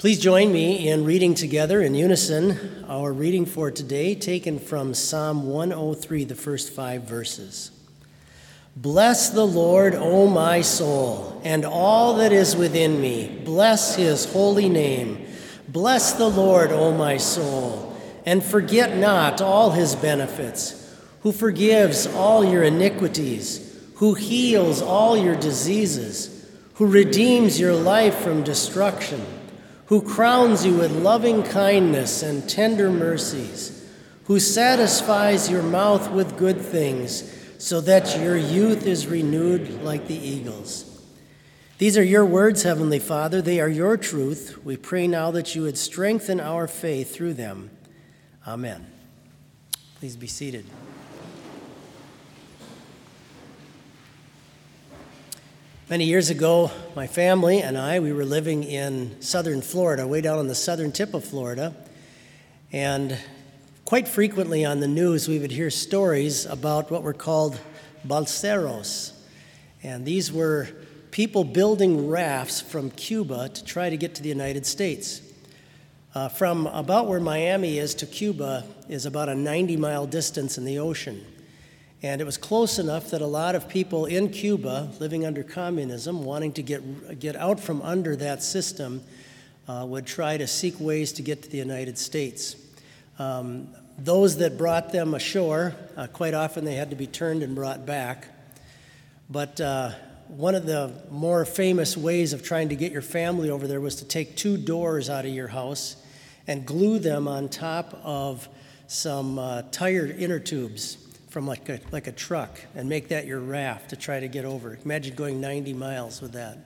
Please join me in reading together in unison our reading for today, taken from Psalm 103, the first five verses. Bless the Lord, O my soul, and all that is within me. Bless his holy name. Bless the Lord, O my soul, and forget not all his benefits, who forgives all your iniquities, who heals all your diseases, who redeems your life from destruction who crowns you with loving kindness and tender mercies, who satisfies your mouth with good things, so that your youth is renewed like the eagles. These are your words, Heavenly Father. They are your truth. We pray now that you would strengthen our faith through them. Amen. Please be seated. Many years ago, my family and I, we were living in southern Florida, way down on the southern tip of Florida. And quite frequently on the news, we would hear stories about what were called balseros. And these were people building rafts from Cuba to try to get to the United States. Uh, from about where Miami is to Cuba is about a 90 mile distance in the ocean. And it was close enough that a lot of people in Cuba living under communism, wanting to get, get out from under that system, uh, would try to seek ways to get to the United States. Um, those that brought them ashore, uh, quite often they had to be turned and brought back. But uh, one of the more famous ways of trying to get your family over there was to take two doors out of your house and glue them on top of some uh, tire inner tubes from like a, like a truck and make that your raft to try to get over. Imagine going 90 miles with that.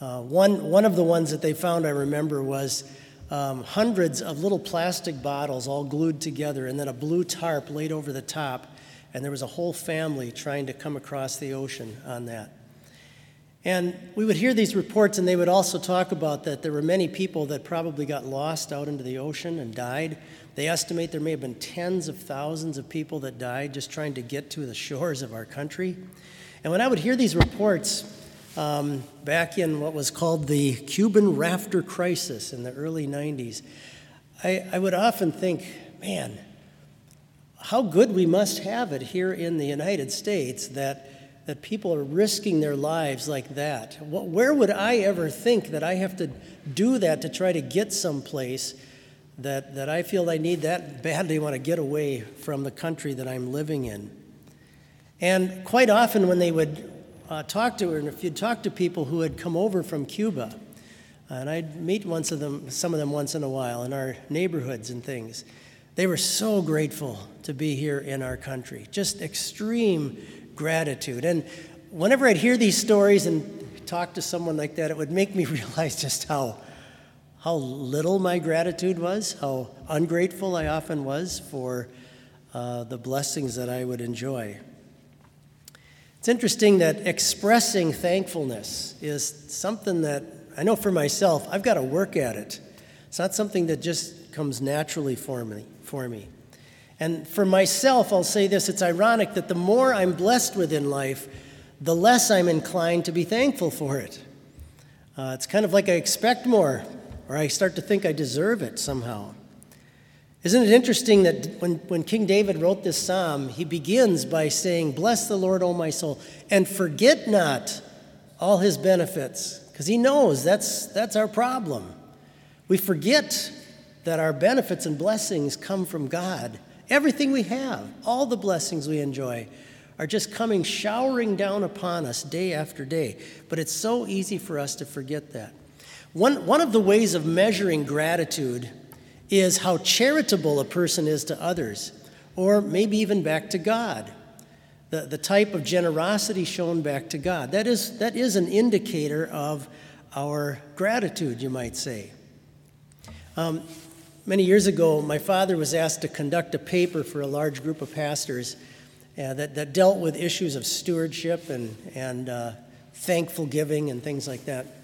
Uh, one, one of the ones that they found, I remember, was um, hundreds of little plastic bottles all glued together and then a blue tarp laid over the top. And there was a whole family trying to come across the ocean on that. And we would hear these reports, and they would also talk about that there were many people that probably got lost out into the ocean and died. They estimate there may have been tens of thousands of people that died just trying to get to the shores of our country. And when I would hear these reports um, back in what was called the Cuban rafter crisis in the early 90s, I, I would often think, man, how good we must have it here in the United States that that people are risking their lives like that. Where would I ever think that I have to do that to try to get someplace that, that I feel I need that badly want to get away from the country that I'm living in? And quite often, when they would uh, talk to her, and if you'd talk to people who had come over from Cuba, and I'd meet once of them, some of them once in a while in our neighborhoods and things, they were so grateful to be here in our country. Just extreme gratitude. And whenever I'd hear these stories and talk to someone like that, it would make me realize just how, how little my gratitude was, how ungrateful I often was for uh, the blessings that I would enjoy. It's interesting that expressing thankfulness is something that I know for myself, I've got to work at it. It's not something that just comes naturally for me. For me. And for myself, I'll say this it's ironic that the more I'm blessed with in life, the less I'm inclined to be thankful for it. Uh, it's kind of like I expect more, or I start to think I deserve it somehow. Isn't it interesting that when, when King David wrote this psalm, he begins by saying, Bless the Lord, O my soul, and forget not all his benefits, because he knows that's, that's our problem. We forget that our benefits and blessings come from God. Everything we have, all the blessings we enjoy, are just coming showering down upon us day after day. But it's so easy for us to forget that. One, one of the ways of measuring gratitude is how charitable a person is to others, or maybe even back to God. The, the type of generosity shown back to God. That is, that is an indicator of our gratitude, you might say. Um, Many years ago, my father was asked to conduct a paper for a large group of pastors uh, that, that dealt with issues of stewardship and, and uh, thankful giving and things like that.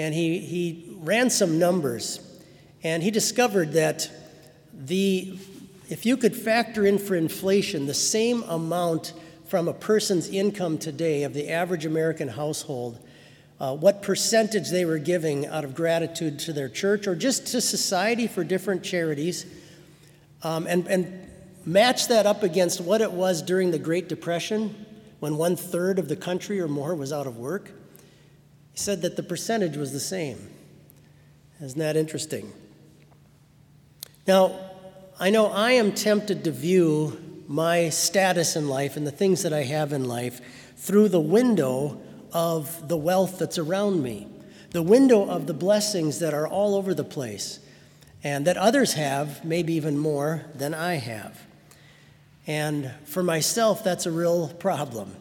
And he, he ran some numbers, and he discovered that the, if you could factor in for inflation the same amount from a person's income today of the average American household, uh, what percentage they were giving out of gratitude to their church or just to society for different charities, um, and, and match that up against what it was during the Great Depression when one third of the country or more was out of work, said that the percentage was the same. Isn't that interesting? Now, I know I am tempted to view my status in life and the things that I have in life through the window of the wealth that's around me, the window of the blessings that are all over the place, and that others have, maybe even more than I have. And for myself, that's a real problem.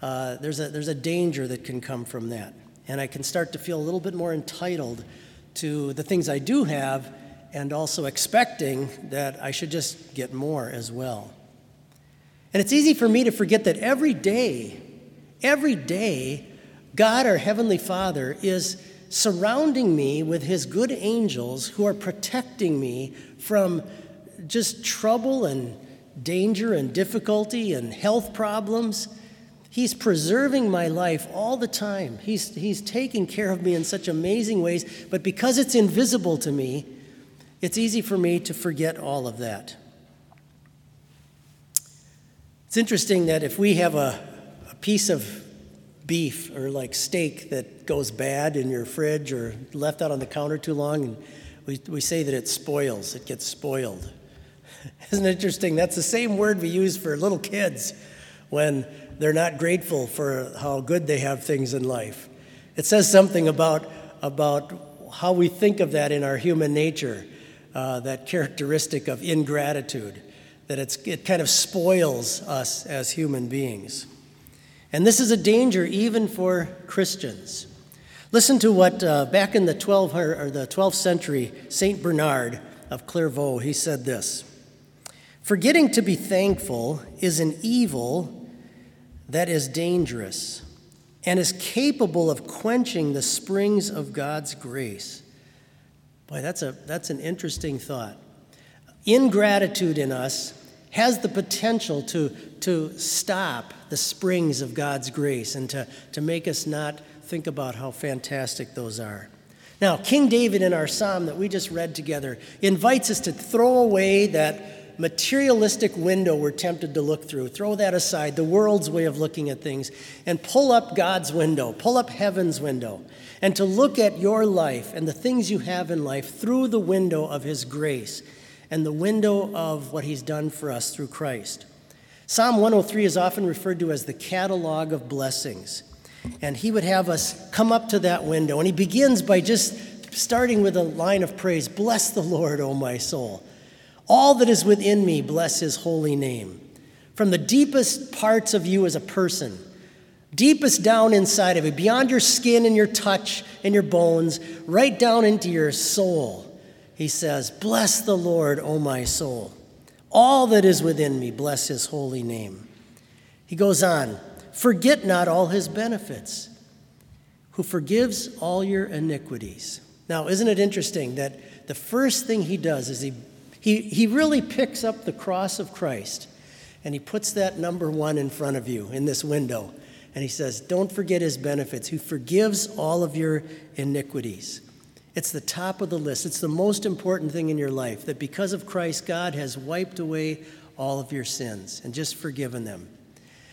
Uh, there's, a, there's a danger that can come from that. And I can start to feel a little bit more entitled to the things I do have and also expecting that I should just get more as well. And it's easy for me to forget that every day, every day, God, our Heavenly Father, is surrounding me with His good angels who are protecting me from just trouble and danger and difficulty and health problems. He's preserving my life all the time. He's, he's taking care of me in such amazing ways, but because it's invisible to me, it's easy for me to forget all of that. It's interesting that if we have a, a piece of beef or like steak that goes bad in your fridge or left out on the counter too long, and we, we say that it spoils, it gets spoiled. Isn't it interesting? That's the same word we use for little kids when they're not grateful for how good they have things in life. It says something about, about how we think of that in our human nature, uh, that characteristic of ingratitude, that it's, it kind of spoils us as human beings. And this is a danger even for Christians. Listen to what, uh, back in the 12th, or the 12th century, St. Bernard of Clairvaux, he said this Forgetting to be thankful is an evil that is dangerous and is capable of quenching the springs of God's grace. Boy, that's, a, that's an interesting thought. Ingratitude in us has the potential to, to stop the springs of God's grace and to, to make us not think about how fantastic those are. Now, King David in our psalm that we just read together invites us to throw away that materialistic window we're tempted to look through. Throw that aside, the world's way of looking at things, and pull up God's window, pull up heaven's window, and to look at your life and the things you have in life through the window of His grace and the window of what He's done for us through Christ. Psalm 103 is often referred to as the catalog of blessings. And he would have us come up to that window. And he begins by just starting with a line of praise Bless the Lord, O my soul. All that is within me, bless his holy name. From the deepest parts of you as a person, deepest down inside of you, beyond your skin and your touch and your bones, right down into your soul, he says, Bless the Lord, O my soul. All that is within me, bless his holy name. He goes on, Forget not all his benefits, who forgives all your iniquities. Now, isn't it interesting that the first thing he does is he he, he really picks up the cross of Christ and he puts that number one in front of you in this window. And he says, Don't forget his benefits, who forgives all of your iniquities. It's the top of the list. It's the most important thing in your life that because of Christ, God has wiped away all of your sins and just forgiven them.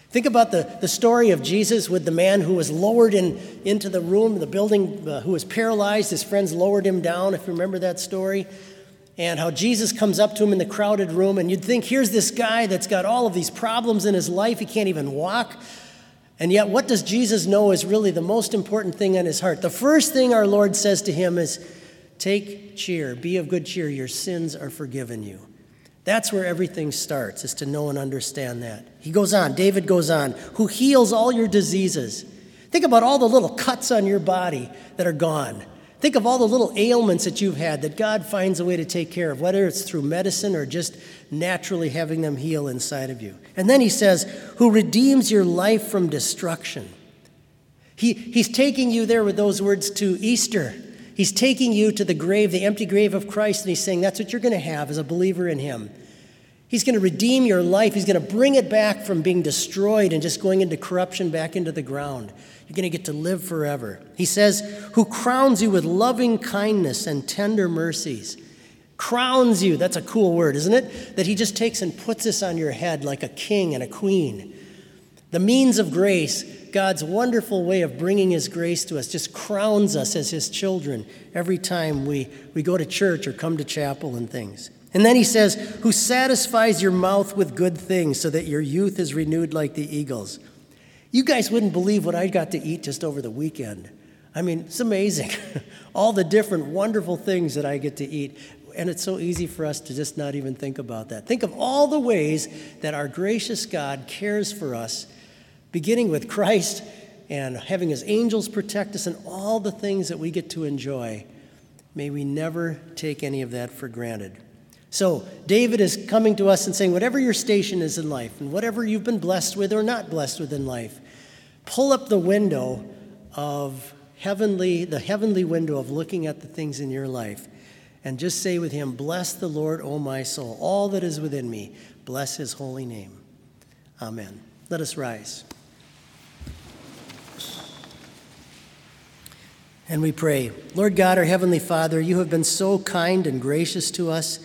Think about the, the story of Jesus with the man who was lowered in, into the room, the building, uh, who was paralyzed. His friends lowered him down, if you remember that story and how Jesus comes up to him in the crowded room, and you'd think, here's this guy that's got all of these problems in his life, he can't even walk. And yet, what does Jesus know is really the most important thing on his heart? The first thing our Lord says to him is, Take cheer, be of good cheer, your sins are forgiven you. That's where everything starts, is to know and understand that. He goes on, David goes on, who heals all your diseases. Think about all the little cuts on your body that are gone. Think of all the little ailments that you've had that God finds a way to take care of, whether it's through medicine or just naturally having them heal inside of you. And then he says, Who redeems your life from destruction. He, he's taking you there with those words to Easter. He's taking you to the grave, the empty grave of Christ, and he's saying, That's what you're going to have as a believer in him. He's going to redeem your life. He's going to bring it back from being destroyed and just going into corruption back into the ground. You're going to get to live forever. He says, Who crowns you with loving kindness and tender mercies. Crowns you. That's a cool word, isn't it? That he just takes and puts this on your head like a king and a queen. The means of grace, God's wonderful way of bringing his grace to us, just crowns us as his children every time we, we go to church or come to chapel and things. And then he says, Who satisfies your mouth with good things so that your youth is renewed like the eagles. You guys wouldn't believe what I got to eat just over the weekend. I mean, it's amazing. All the different wonderful things that I get to eat. And it's so easy for us to just not even think about that. Think of all the ways that our gracious God cares for us, beginning with Christ and having his angels protect us and all the things that we get to enjoy. May we never take any of that for granted. So, David is coming to us and saying, whatever your station is in life, and whatever you've been blessed with or not blessed with in life, pull up the window of heavenly, the heavenly window of looking at the things in your life, and just say with him, Bless the Lord, O my soul, all that is within me, bless his holy name. Amen. Let us rise. And we pray, Lord God, our Heavenly Father, you have been so kind and gracious to us.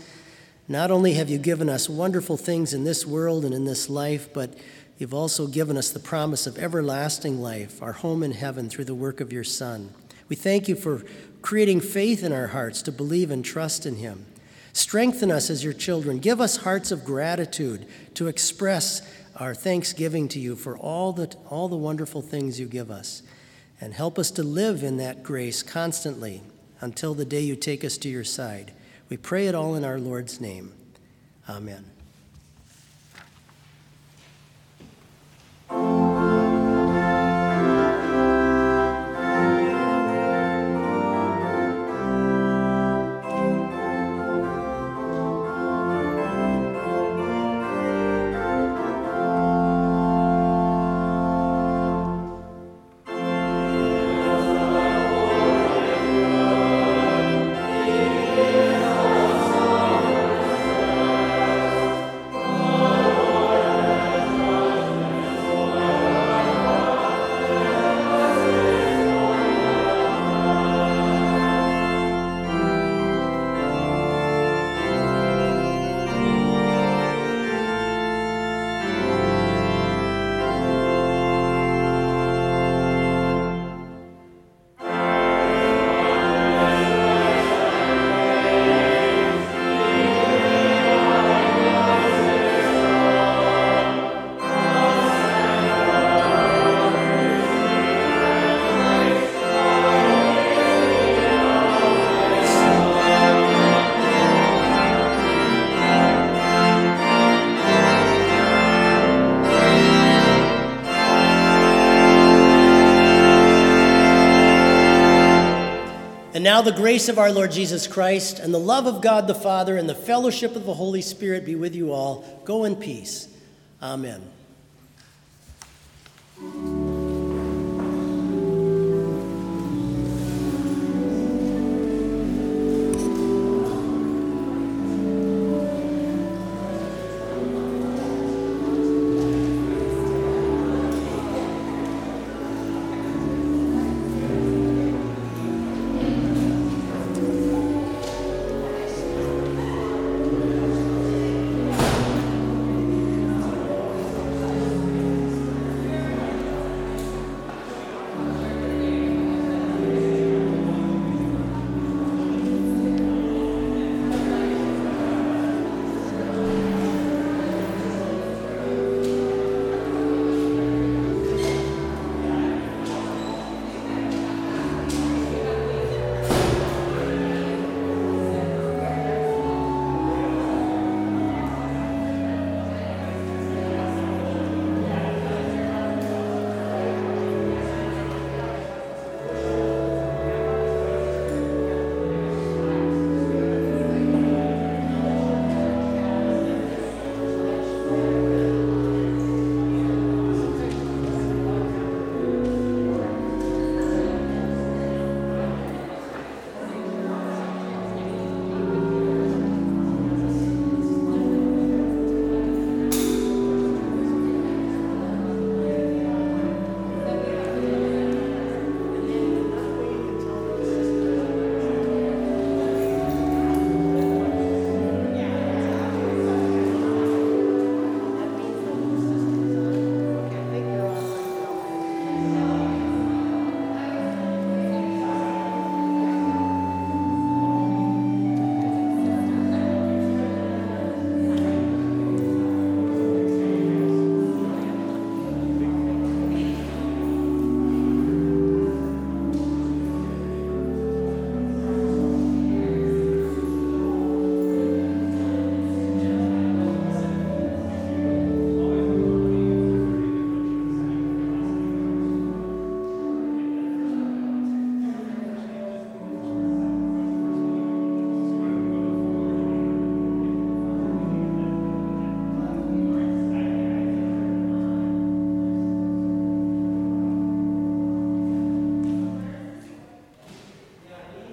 Not only have you given us wonderful things in this world and in this life, but you've also given us the promise of everlasting life, our home in heaven through the work of your Son. We thank you for creating faith in our hearts to believe and trust in him. Strengthen us as your children. Give us hearts of gratitude to express our thanksgiving to you for all the, all the wonderful things you give us. And help us to live in that grace constantly until the day you take us to your side. We pray it all in our Lord's name. Amen. Now the grace of our Lord Jesus Christ and the love of God the Father and the fellowship of the Holy Spirit be with you all. Go in peace. Amen.